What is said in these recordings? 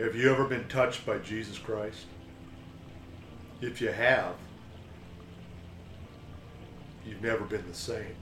Have you ever been touched by Jesus Christ? If you have, you've never been the same.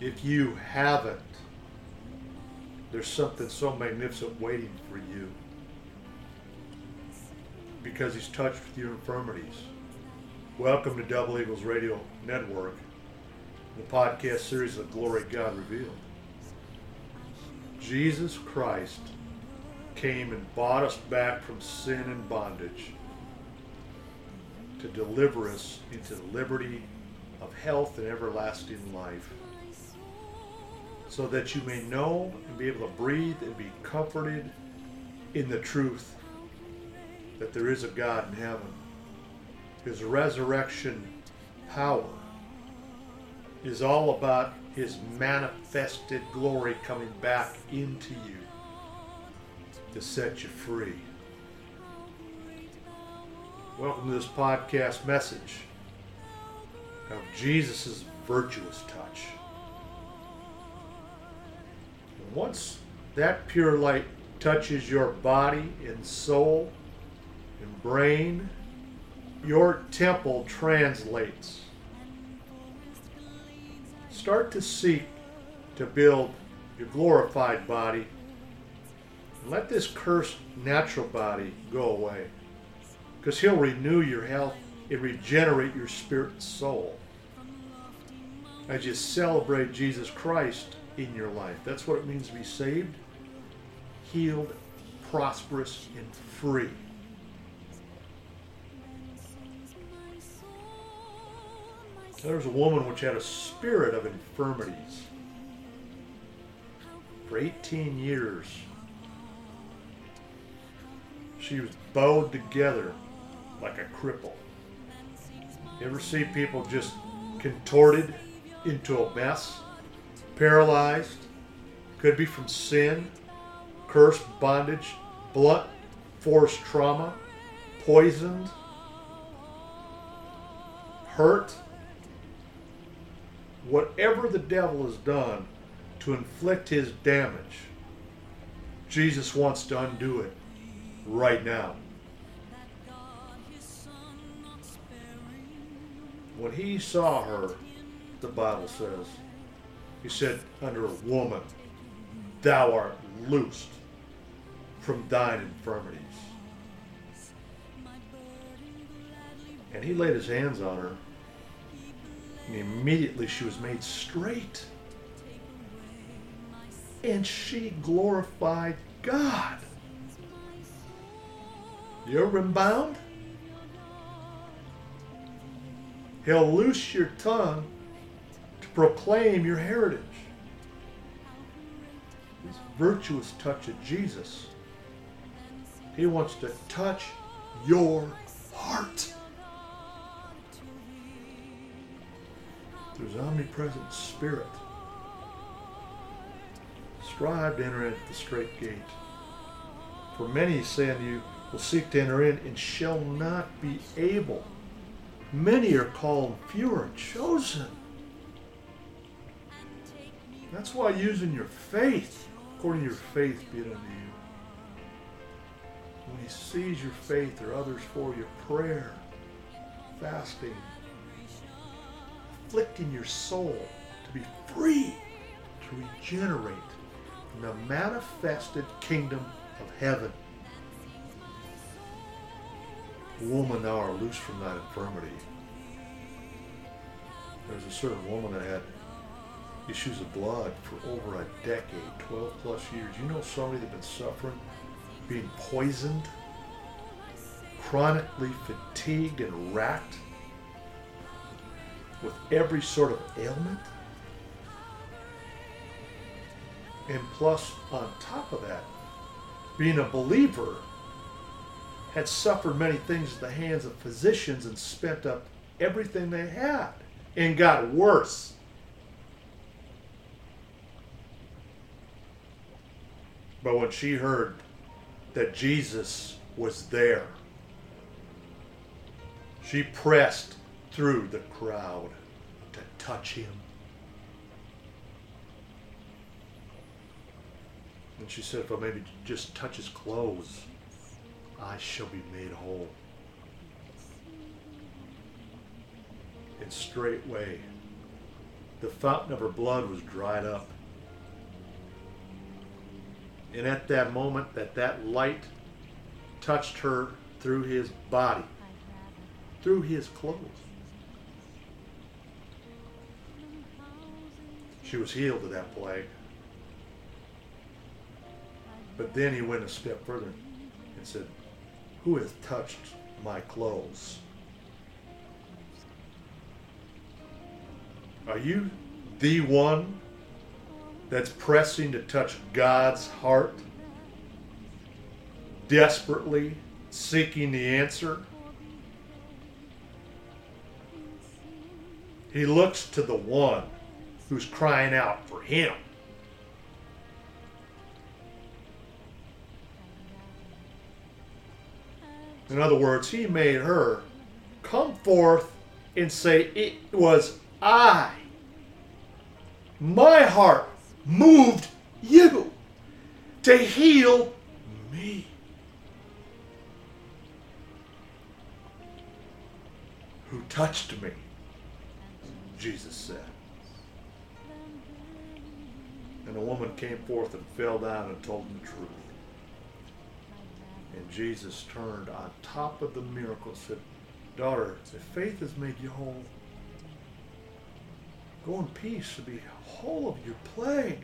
If you haven't, there's something so magnificent waiting for you because he's touched with your infirmities. Welcome to Double Eagles Radio Network, the podcast series of Glory God Revealed. Jesus Christ came and bought us back from sin and bondage to deliver us into the liberty of health and everlasting life so that you may know and be able to breathe and be comforted in the truth that there is a God in heaven. His resurrection power is all about his manifested glory coming back into you to set you free. Welcome to this podcast message of Jesus' virtuous touch. Once that pure light touches your body and soul and brain, your temple translates. Start to seek to build your glorified body. Let this cursed natural body go away. Because He'll renew your health and regenerate your spirit and soul as you celebrate Jesus Christ in your life. That's what it means to be saved, healed, prosperous, and free. There was a woman which had a spirit of infirmities for 18 years. She was bowed together like a cripple. You ever see people just contorted into a mess, paralyzed? Could be from sin, curse, bondage, blunt force trauma, poisoned, hurt whatever the devil has done to inflict his damage, Jesus wants to undo it right now. When he saw her, the Bible says, he said unto her, Woman, thou art loosed from thine infirmities. And he laid his hands on her and immediately she was made straight. And she glorified God. You ever been bound? He'll loose your tongue to proclaim your heritage. This virtuous touch of Jesus. He wants to touch your heart. There's omnipresent spirit. Strive to enter at the straight gate. For many, say unto you, will seek to enter in and shall not be able. Many are called, few are chosen. That's why using your faith, according to your faith, be it unto you. When he sees your faith or others for your prayer, fasting, afflicting your soul to be free to regenerate in the manifested kingdom of heaven. Woman, thou art loose from that infirmity. There's a certain woman that had issues of blood for over a decade, 12 plus years. You know somebody that's been suffering, being poisoned, chronically fatigued and racked with every sort of ailment. And plus, on top of that, being a believer, had suffered many things at the hands of physicians and spent up everything they had and got worse. But when she heard that Jesus was there, she pressed through the crowd to touch him. And she said, If I maybe just touch his clothes, I shall be made whole. And straightway, the fountain of her blood was dried up. And at that moment that that light touched her through his body, through his clothes, she was healed of that plague. But then he went a step further and said, Who has touched my clothes? Are you the one that's pressing to touch God's heart? Desperately seeking the answer? He looks to the one who's crying out for him. In other words, he made her come forth and say, It was I. My heart moved you to heal me. Who touched me? Jesus said. And the woman came forth and fell down and told him the truth. And Jesus turned on top of the miracle said, Daughter, if faith has made you whole, go in peace to be whole of your plague.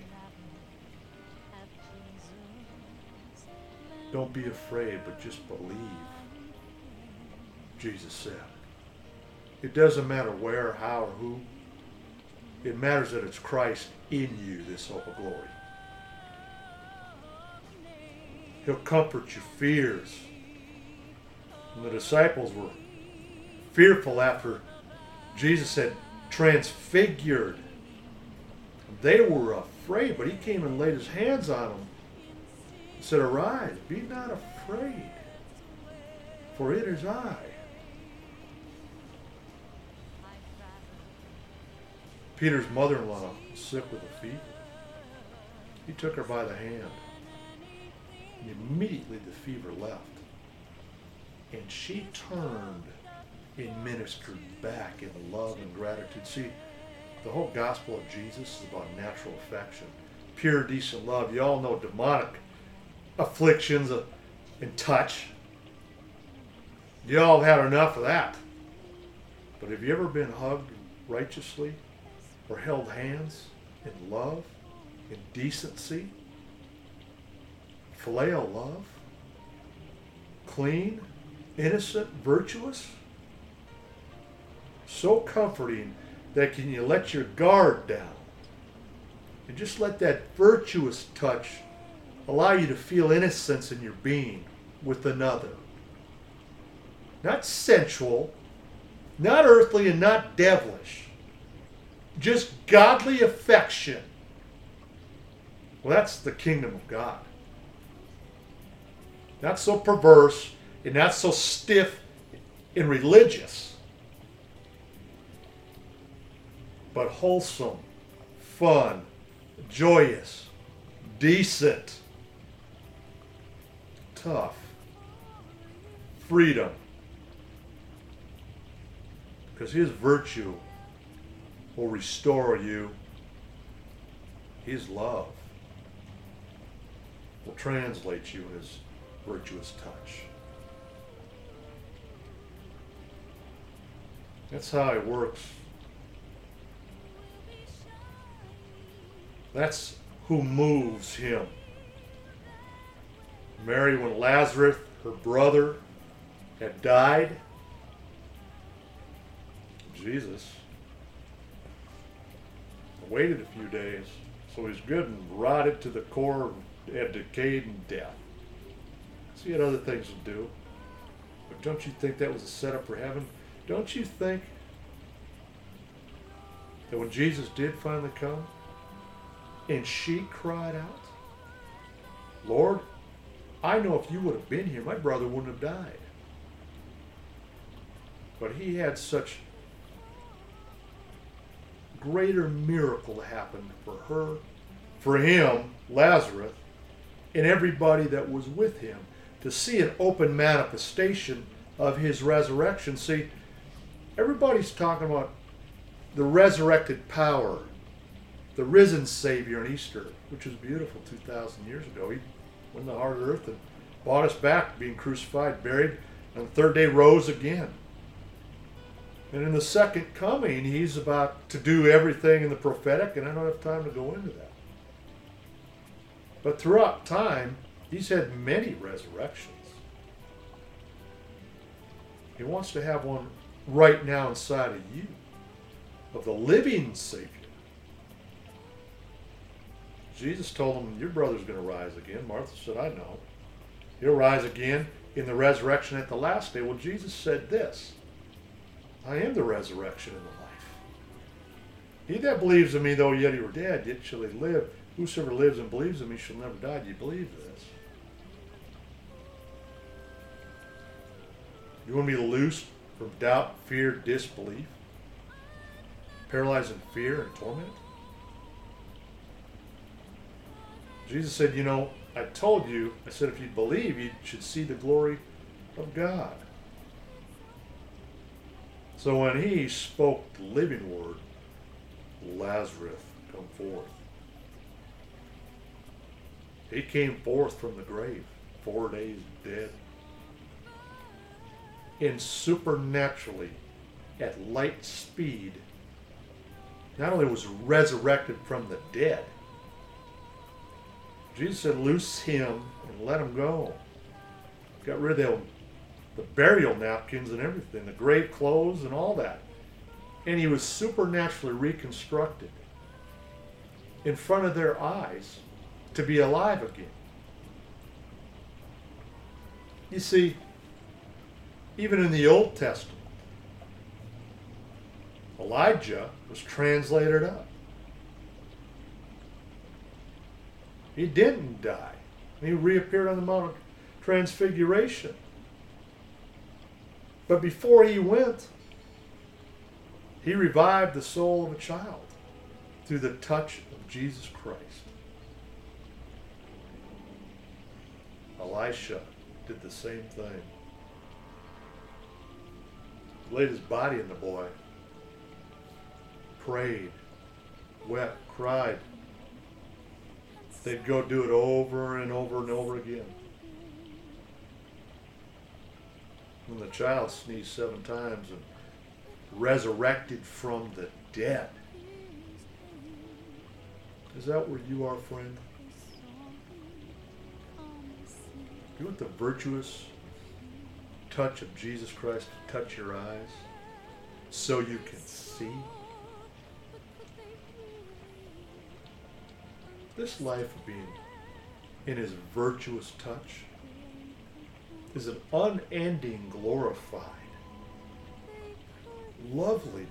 Don't be afraid, but just believe. Jesus said. It doesn't matter where, how, or who. It matters that it's Christ in you, this hope of glory. He'll comfort your fears. And the disciples were fearful after Jesus had transfigured. They were afraid, but he came and laid his hands on them and said, Arise, be not afraid, for it is I. Peter's mother in law was sick with a fever. He took her by the hand. Immediately the fever left. And she turned and ministered back in love and gratitude. See, the whole gospel of Jesus is about natural affection, pure, decent love. You all know demonic afflictions and touch. You all had enough of that. But have you ever been hugged righteously or held hands in love, in decency? Phileo love? Clean, innocent, virtuous? So comforting that can you let your guard down and just let that virtuous touch allow you to feel innocence in your being with another. Not sensual, not earthly, and not devilish. Just godly affection. Well, that's the kingdom of God. Not so perverse and not so stiff and religious, but wholesome, fun, joyous, decent, tough, freedom. Because his virtue will restore you. His love will translate you as virtuous touch. That's how it works. That's who moves him. Mary, when Lazarus, her brother, had died, Jesus waited a few days, so he's good and rotted to the core, had decayed and death. So he had other things to do. But don't you think that was a setup for heaven? Don't you think that when Jesus did finally come and she cried out, Lord, I know if you would have been here, my brother wouldn't have died. But he had such greater miracle happen for her, for him, Lazarus, and everybody that was with him to see an open manifestation of his resurrection. See, everybody's talking about the resurrected power, the risen Savior in Easter, which was beautiful 2,000 years ago. He went to the heart of earth and bought us back, being crucified, buried, and the third day rose again. And in the second coming, he's about to do everything in the prophetic, and I don't have time to go into that. But throughout time, he's had many resurrections. He wants to have one right now inside of you, of the living Savior. Jesus told him, Your brother's going to rise again. Martha said, I know. He'll rise again in the resurrection at the last day. Well, Jesus said this I am the resurrection and the life. He that believes in me, though yet he were dead, yet shall he live. Whosoever lives and believes in me shall never die. Do you believe this? You want to be loose from doubt, fear, disbelief, paralyzed in fear and torment? Jesus said, You know, I told you, I said, if you believe, you should see the glory of God. So when he spoke the living word, Lazarus come forth. He came forth from the grave, four days dead. And supernaturally, at light speed, not only was resurrected from the dead, Jesus said, Loose him and let him go. Got rid of the, the burial napkins and everything, the grave clothes and all that. And he was supernaturally reconstructed in front of their eyes to be alive again. You see, even in the Old Testament, Elijah was translated up. He didn't die. He reappeared on the Mount of Transfiguration. But before he went, he revived the soul of a child through the touch of Jesus Christ. Elisha did the same thing. Laid his body in the boy, prayed, wept, cried, they'd go do it over and over and over again. When the child sneezed seven times and resurrected from the dead. Is that where you are, friend? You want the virtuous touch of Jesus Christ to touch your eyes so you can see? This life of being in his virtuous touch is an unending, glorified loveliness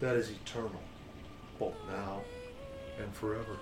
that is eternal, both now and forever.